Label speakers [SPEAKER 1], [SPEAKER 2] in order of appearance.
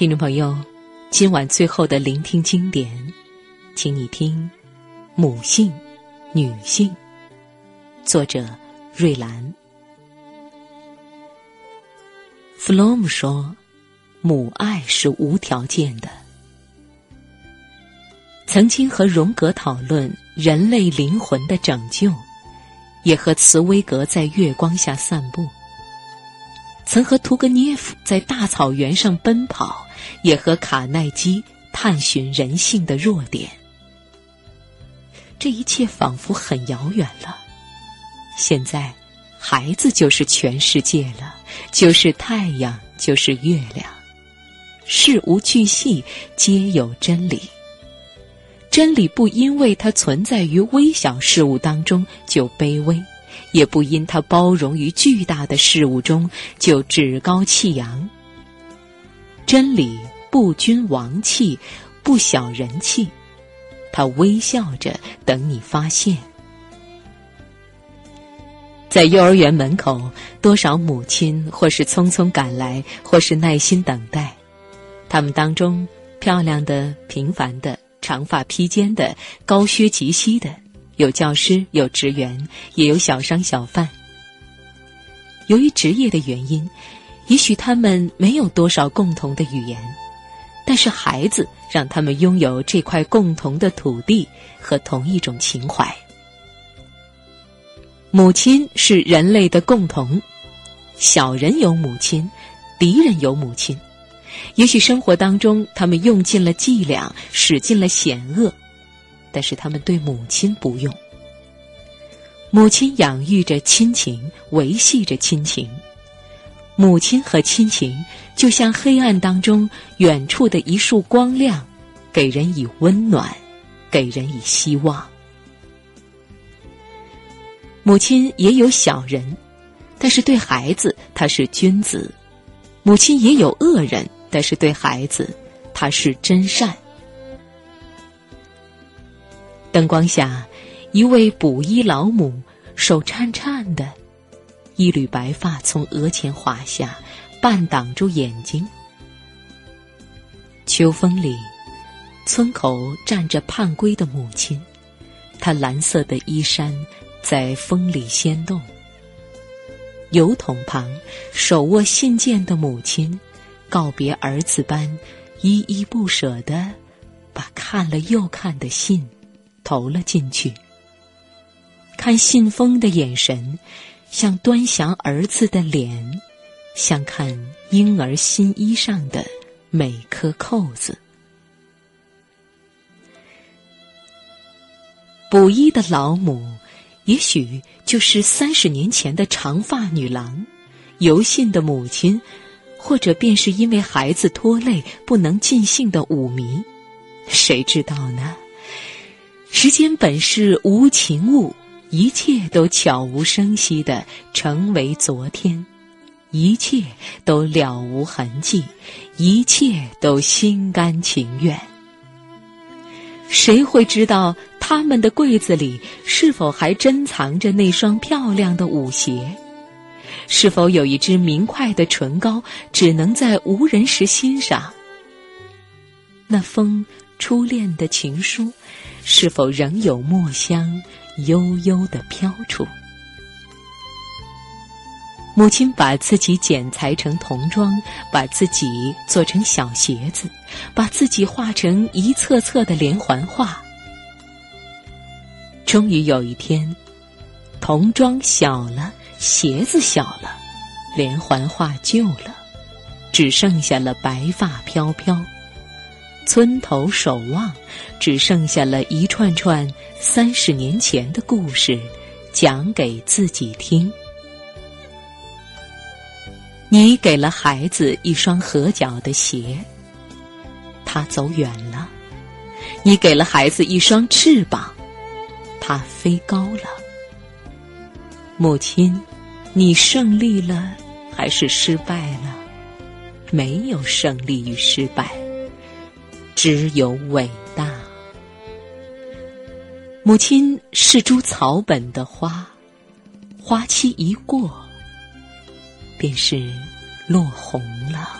[SPEAKER 1] 听众朋友，今晚最后的聆听经典，请你听《母性、女性》，作者瑞兰。弗洛姆说：“母爱是无条件的。”曾经和荣格讨论人类灵魂的拯救，也和茨威格在月光下散步。曾和屠格涅夫在大草原上奔跑，也和卡耐基探寻人性的弱点。这一切仿佛很遥远了。现在，孩子就是全世界了，就是太阳，就是月亮。事无巨细，皆有真理。真理不因为它存在于微小事物当中就卑微。也不因它包容于巨大的事物中就趾高气扬。真理不君王气，不小人气，他微笑着等你发现。在幼儿园门口，多少母亲或是匆匆赶来，或是耐心等待。他们当中，漂亮的、平凡的、长发披肩的、高靴及膝的。有教师，有职员，也有小商小贩。由于职业的原因，也许他们没有多少共同的语言，但是孩子让他们拥有这块共同的土地和同一种情怀。母亲是人类的共同，小人有母亲，敌人有母亲。也许生活当中，他们用尽了伎俩，使尽了险恶。但是他们对母亲不用。母亲养育着亲情，维系着亲情。母亲和亲情就像黑暗当中远处的一束光亮，给人以温暖，给人以希望。母亲也有小人，但是对孩子他是君子；母亲也有恶人，但是对孩子他是真善。灯光下，一位补衣老母手颤颤的，一缕白发从额前滑下，半挡住眼睛。秋风里，村口站着盼归的母亲，她蓝色的衣衫在风里掀动。油桶旁，手握信件的母亲，告别儿子般依依不舍的，把看了又看的信。投了进去，看信封的眼神，像端详儿子的脸，像看婴儿新衣上的每颗扣子。补衣的老母，也许就是三十年前的长发女郎；邮信的母亲，或者便是因为孩子拖累不能尽兴的舞迷，谁知道呢？时间本是无情物，一切都悄无声息的成为昨天，一切都了无痕迹，一切都心甘情愿。谁会知道他们的柜子里是否还珍藏着那双漂亮的舞鞋？是否有一支明快的唇膏，只能在无人时欣赏？那封初恋的情书。是否仍有墨香悠悠的飘出？母亲把自己剪裁成童装，把自己做成小鞋子，把自己画成一册册的连环画。终于有一天，童装小了，鞋子小了，连环画旧了，只剩下了白发飘飘。村头守望，只剩下了一串串三十年前的故事，讲给自己听。你给了孩子一双合脚的鞋，他走远了；你给了孩子一双翅膀，他飞高了。母亲，你胜利了还是失败了？没有胜利与失败。只有伟大。母亲是株草本的花，花期一过，便是落红了。